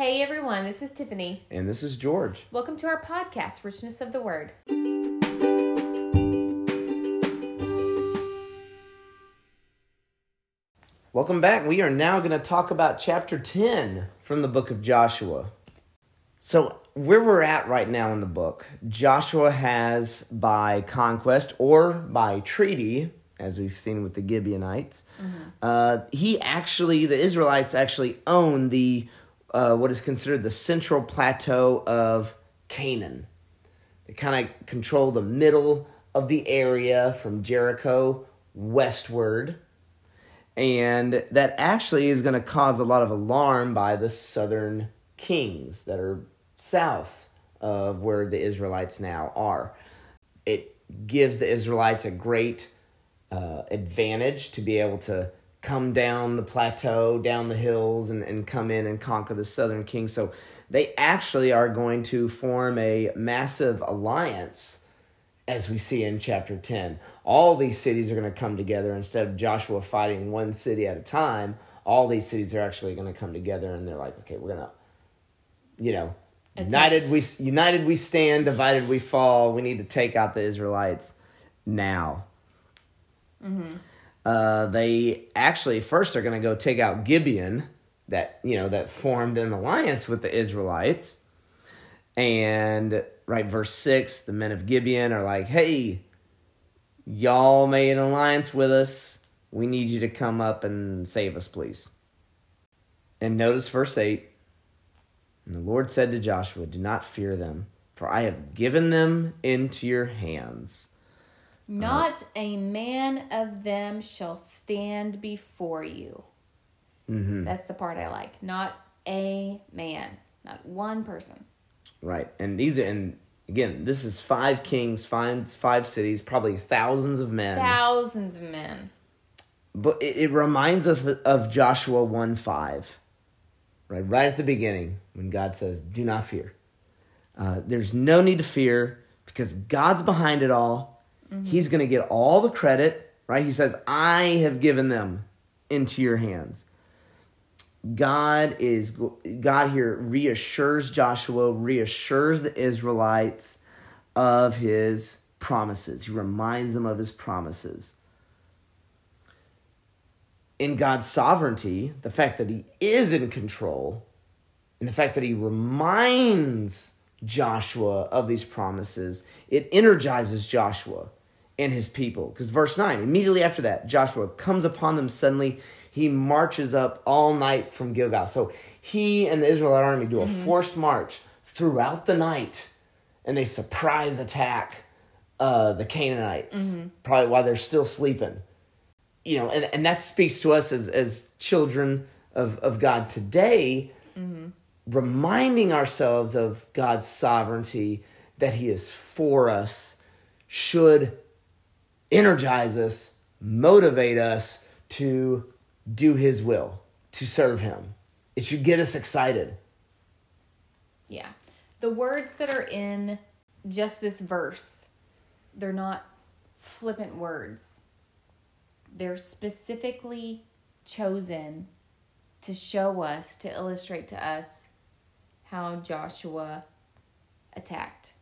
Hey everyone, this is Tiffany. And this is George. Welcome to our podcast, Richness of the Word. Welcome back. We are now going to talk about chapter 10 from the book of Joshua. So, where we're at right now in the book, Joshua has, by conquest or by treaty, as we've seen with the Gibeonites, uh, he actually, the Israelites actually own the uh, what is considered the central plateau of Canaan. They kind of control the middle of the area from Jericho westward. And that actually is going to cause a lot of alarm by the southern kings that are south of where the Israelites now are. It gives the Israelites a great uh, advantage to be able to come down the plateau, down the hills, and, and come in and conquer the southern kings. So they actually are going to form a massive alliance, as we see in chapter 10. All these cities are going to come together instead of Joshua fighting one city at a time. All these cities are actually going to come together, and they're like, okay, we're going to, you know, united we united we stand, divided we fall. We need to take out the Israelites now. Mm-hmm. Uh, they actually first are going to go take out Gibeon, that you know that formed an alliance with the Israelites, and right verse six, the men of Gibeon are like, "Hey, y'all made an alliance with us. We need you to come up and save us, please." And notice verse eight. And the Lord said to Joshua, "Do not fear them, for I have given them into your hands." Not a man of them shall stand before you. Mm-hmm. That's the part I like. Not a man, not one person. Right, and these are, and again, this is five kings, five five cities, probably thousands of men. Thousands of men. But it, it reminds us of, of Joshua one five, right, right at the beginning when God says, "Do not fear." Uh, there's no need to fear because God's behind it all. Mm-hmm. He's going to get all the credit, right? He says, "I have given them into your hands." God is God here reassures Joshua, reassures the Israelites of his promises. He reminds them of his promises. In God's sovereignty, the fact that he is in control, and the fact that he reminds Joshua of these promises, it energizes Joshua and his people. Because verse 9, immediately after that, Joshua comes upon them suddenly. He marches up all night from Gilgal. So he and the Israelite army do a mm-hmm. forced march throughout the night and they surprise attack uh, the Canaanites, mm-hmm. probably while they're still sleeping. You know, and, and that speaks to us as, as children of, of God today, mm-hmm. reminding ourselves of God's sovereignty, that He is for us, should energize us, motivate us to do His will, to serve Him. It should get us excited. Yeah. The words that are in just this verse, they're not flippant words. They're specifically chosen to show us, to illustrate to us how Joshua attacked.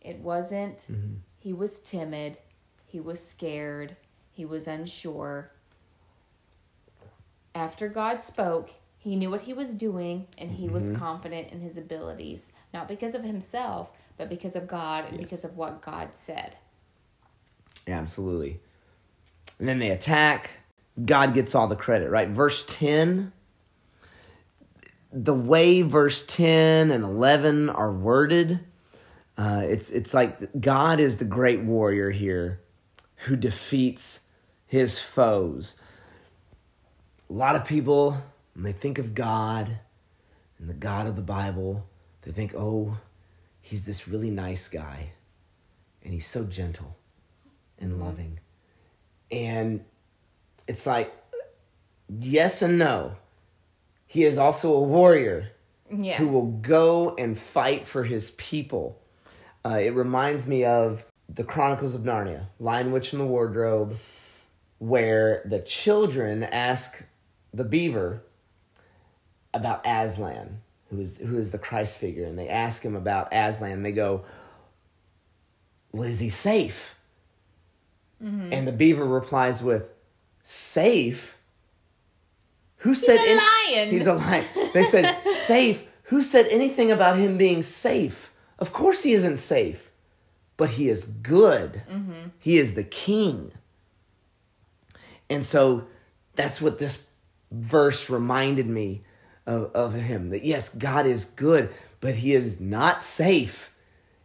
It wasn't, mm-hmm. He was timid, he was scared, he was unsure. After God spoke, he knew what he was doing and he was mm-hmm. confident in his abilities, not because of himself, but because of God and Yes. because of what God said. Yeah, absolutely. And then they attack. God gets all the credit, right? Verse 10, the way verse 10 and 11 are worded, uh, it's, it's like God is the great warrior here who defeats his foes. A lot of people, when they think of God and the God of the Bible, they think, oh, he's this really nice guy and he's so gentle and loving. And it's like, yes and no. He is also a warrior Yeah. who will go and fight for his people. Uh, it reminds me of the Chronicles of Narnia, Lion, Witch, and the Wardrobe, where the children ask the beaver, about Aslan, who is who is the Christ figure, and they ask him about Aslan. And they go, "Well, is he safe?" Mm-hmm. And the beaver replies with, "Safe." Who said he's a lion. He's a lion. They said safe. Who said anything about him being safe? Of course he isn't safe, but he is good. Mm-hmm. He is the king. And so that's what this verse reminded me of, of him that yes, God is good, but he is not safe.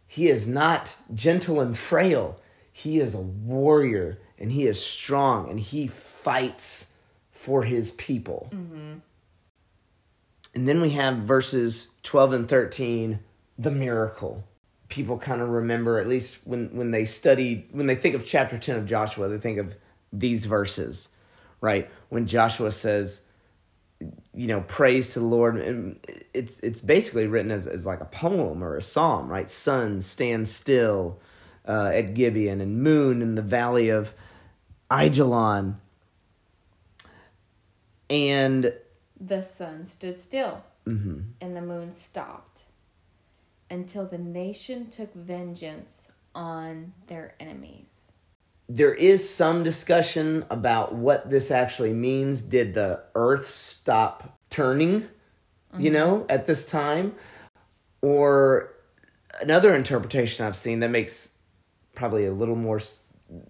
He is not gentle and frail. He is a warrior and he is strong and he fights for his people. And then we have verses 12 and 13, the miracle. People kind of remember, at least when, when they study, when they think of chapter 10 of Joshua, they think of these verses, right? When Joshua says, you know, praise to the Lord. And it's, it's basically written as, as like a poem or a psalm, right? Sun, stand still uh, at Gibeon, and moon in the valley of Ajalon. And The sun stood still, mhm. and the moon stopped until the nation took vengeance on their enemies. there is some discussion about what this actually means. Did the earth stop turning, you know, mm-hmm. at this time? Or another interpretation I've seen that makes probably a little more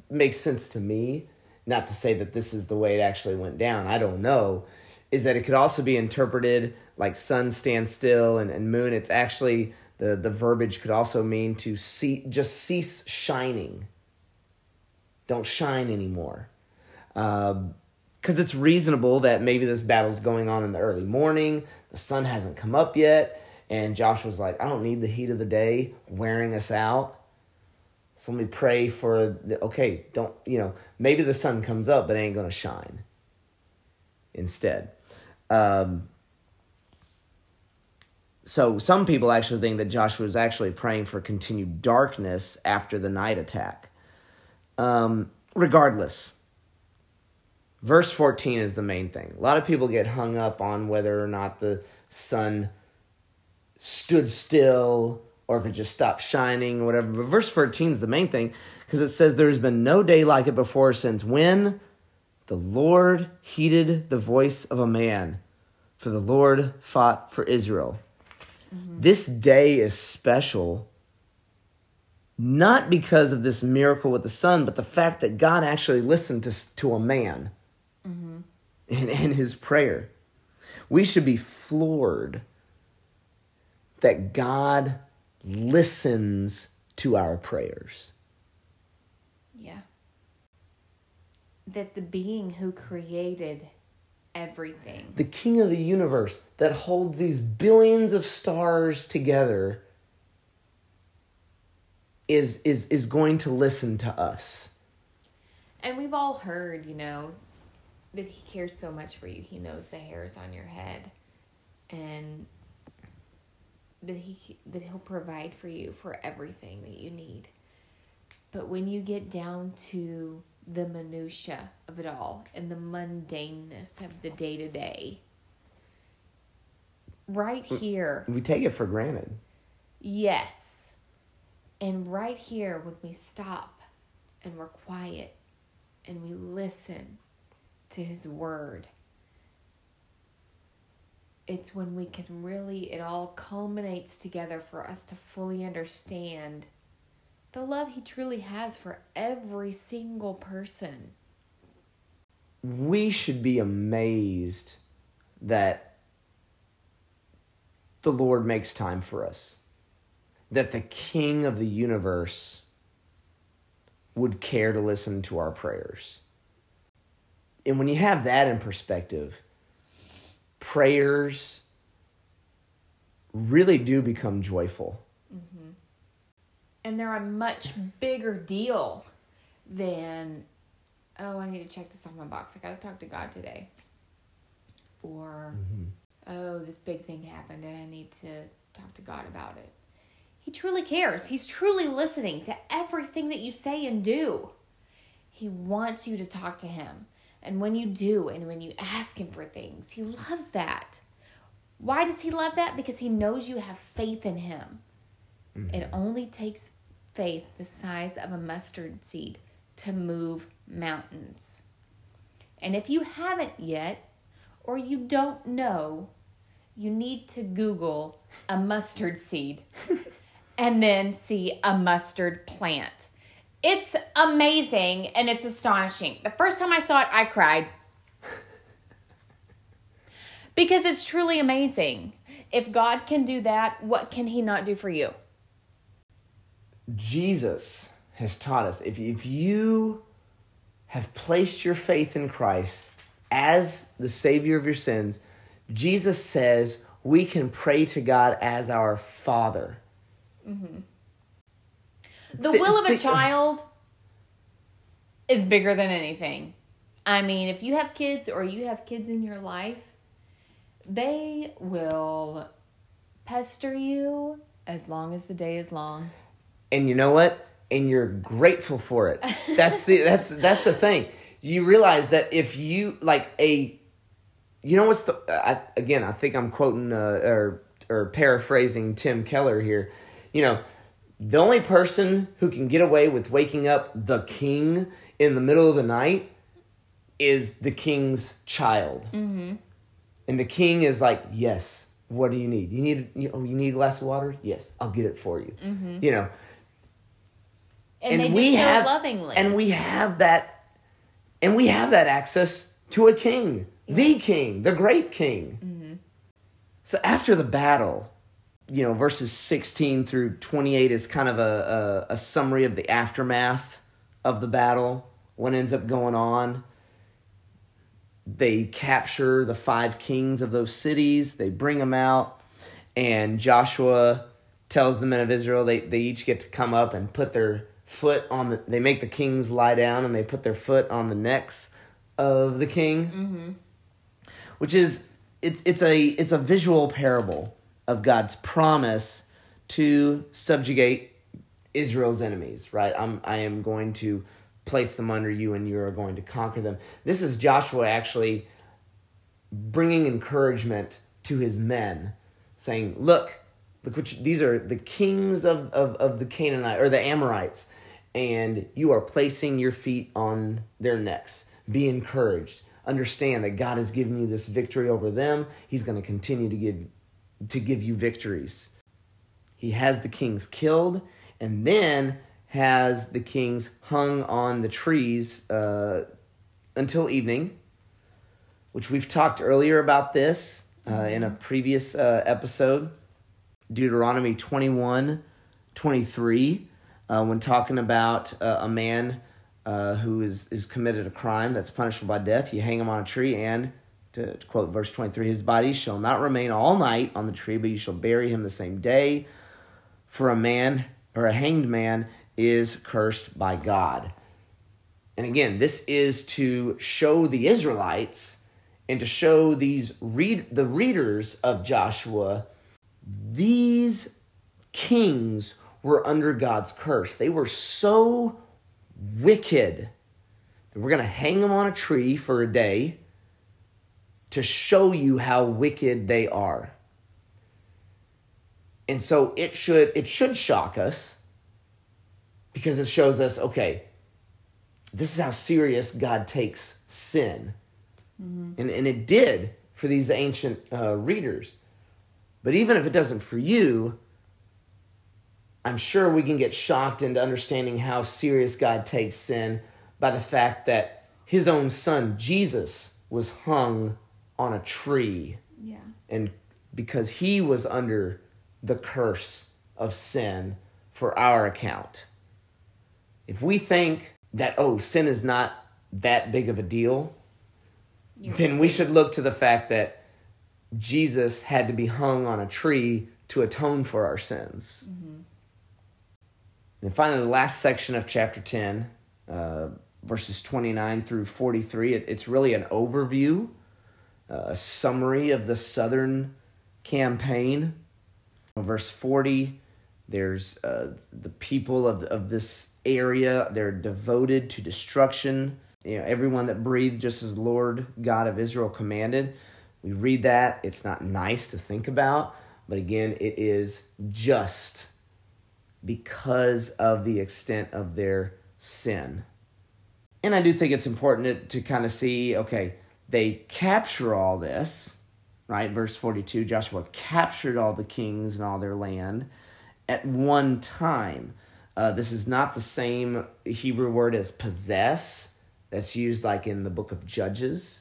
makes sense to me, not to say that this is the way it actually went down. I don't know. Is that it could also be interpreted like sun stand still and, and moon. It's actually the, the verbiage could also mean to see just cease shining don't shine anymore. Because it's reasonable that maybe this battle's going on in the early morning, the sun hasn't come up yet, and Joshua's like, I don't need the heat of the day wearing us out. So let me pray for, the, okay, don't, you know, maybe the sun comes up, but it ain't going to shine instead. Um, so some people actually think that Joshua was actually praying for continued darkness after the night attack. Um, regardless, verse 14 is the main thing. A lot of people get hung up on whether or not the sun stood still or if it just stopped shining or whatever. But verse 14 is the main thing because it says, There's been no day like it before since when the Lord heeded the voice of a man, for the Lord fought for Israel. Mm-hmm. This day is special not because of this miracle with the sun, but the fact that God actually listened to, to a man mm-hmm. and, and his prayer. We should be floored that God listens to our prayers. Yeah. That the being who created everything, The king of the universe that holds these billions of stars together is is is going to listen to us. and we've all heard, you know, that he cares so much for you. He knows the hairs on your head, and that he that he'll provide for you for everything that you need. But when you get down to the minutia of it all and the mundaneness of the day to day, right here, We take it for granted. yes, and right here when we stop and we're quiet and we listen to his word. It's when we can really, it all culminates together for us to fully understand the love he truly has for every single person. we should be amazed that the Lord makes time for us. That the King of the universe would care to listen to our prayers. And when you have that in perspective, prayers really do become joyful. Mm-hmm. And they're a much bigger deal than, oh, I need to check this off my box. I got to talk to God today. Or, oh, this big thing happened and I need to talk to God about it. He truly cares. He's truly listening to everything that you say and do. He wants you to talk to him. And when you do, and when you ask him for things, he loves that. Why does he love that? Because he knows you have faith in him. Mm-hmm. It only takes faith the size of a mustard seed to move mountains. And if you haven't yet, or you don't know, you need to Google a mustard seed and then see a mustard plant. It's amazing and it's astonishing. The first time I saw it, I cried. because it's truly amazing. If God can do that, what can He not do for you? Jesus has taught us if, if you have placed your faith in Christ as the Savior of your sins, Jesus says we can pray to God as our Father. Mm-hmm. The Th- will of a think- child is bigger than anything. I mean, if you have kids or you have kids in your life, they will pester you as long as the day is long. And you know what? And you're grateful for it. That's the that's that's the thing. You realize that if you like a you know what's the I, again i think i'm quoting uh, or or paraphrasing tim keller here. You know the only person who can get away with waking up the king in the middle of the night is the king's child. Mm-hmm. and the king is like yes what do you need? You need you, oh, you need a glass of water? Yes i'll get it for you. You know And, they do so lovingly. and we have that and we have that access to a king the king the great king Mm-hmm. so after the battle you know verses 16 through 28 is kind of a, a, a summary of the aftermath of the battle what ends up going on they capture the five kings of those cities they bring them out and joshua tells the men of israel they, they each get to come up and put their foot on the they make the kings lie down and they put their foot on the necks of the king. Mm-hmm. Which is it's it's a it's a visual parable of god's promise to subjugate israel's enemies right? I'm i am going to place them under you and you are going to conquer them. This is joshua actually bringing encouragement to his men, saying, Look, look you, these are the kings of, of, of the Canaanite or the Amorites, and you are placing your feet on their necks. Be encouraged. Understand that God has given you this victory over them. He's going to continue to give to give you victories. He has the kings killed, and then has the kings hung on the trees uh, until evening which we've talked earlier about this uh, in a previous uh, episode, Deuteronomy 21 23, uh, when talking about uh, a man uh, who is, is committed a crime that's punishable by death. You hang him on a tree, and to, to quote verse 23, his body shall not remain all night on the tree, but you shall bury him the same day. For a man or a hanged man is cursed by God. And again, this is to show the Israelites and to show these read the readers of Joshua these kings were under God's curse. They were so wicked that we're going to hang them on a tree for a day to show you how wicked they are. And so it should it should shock us because it shows us okay, this is how serious God takes sin. And, and it did for these ancient uh, readers. But even if it doesn't for you, I'm sure we can get shocked into understanding how serious God takes sin by the fact that his own son, Jesus, was hung on a tree. yeah. And because he was under the curse of sin for our account. If we think that, oh, sin is not that big of a deal, You're then we should look to the fact that Jesus had to be hung on a tree to atone for our sins. Mm-hmm. And finally, the last section of chapter 10, uh, verses 29 through 43, it, it's really an overview, uh, a summary of the southern campaign. Verse 40, there's uh, the people of, of this area, they're devoted to destruction. You know, everyone that breathed just as Lord God of Israel commanded. We read that, it's not nice to think about, but again, it is just because of the extent of their sin. And I do think it's important to, to kind of see okay, they capture all this, right? Verse 42 Joshua captured all the kings and all their land at one time. Uh, this is not the same Hebrew word as possess that's used like in the book of Judges.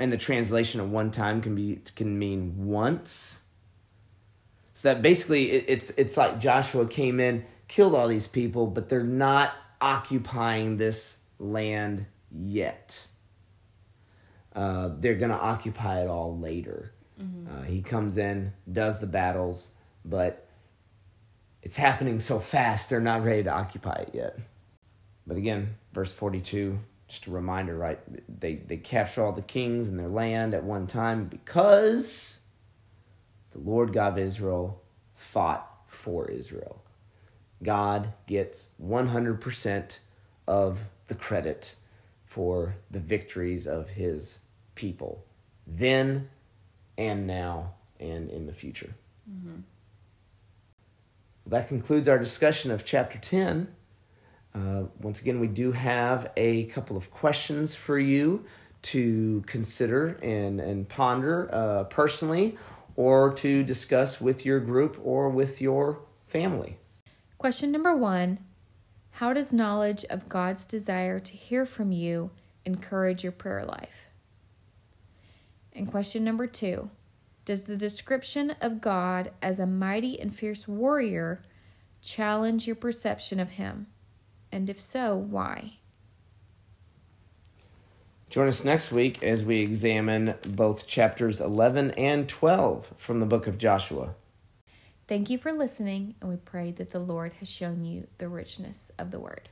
And the translation of one time can be can mean once. So that basically it, it's it's like Joshua came in, killed all these people, but they're not occupying this land yet. Uh, they're going to occupy it all later. Mm-hmm. Uh, he comes in, does the battles, but it's happening so fast, they're not ready to occupy it yet. But again, verse 42, just a reminder, right? They, they capture all the kings and their land at one time because the Lord God of Israel fought for Israel. God gets 100% of the credit for the victories of his people, then and now and in the future. Mm-hmm. That concludes our discussion of chapter 10. Uh, once again, we do have a couple of questions for you to consider and, and ponder uh, personally or to discuss with your group or with your family. Question number one How does knowledge of God's desire to hear from you encourage your prayer life? And question number two Does the description of God as a mighty and fierce warrior challenge your perception of him? And if so, why? Join us next week as we examine both chapters 11 and 12 from the book of Joshua. Thank you for listening, and we pray that the Lord has shown you the richness of the word.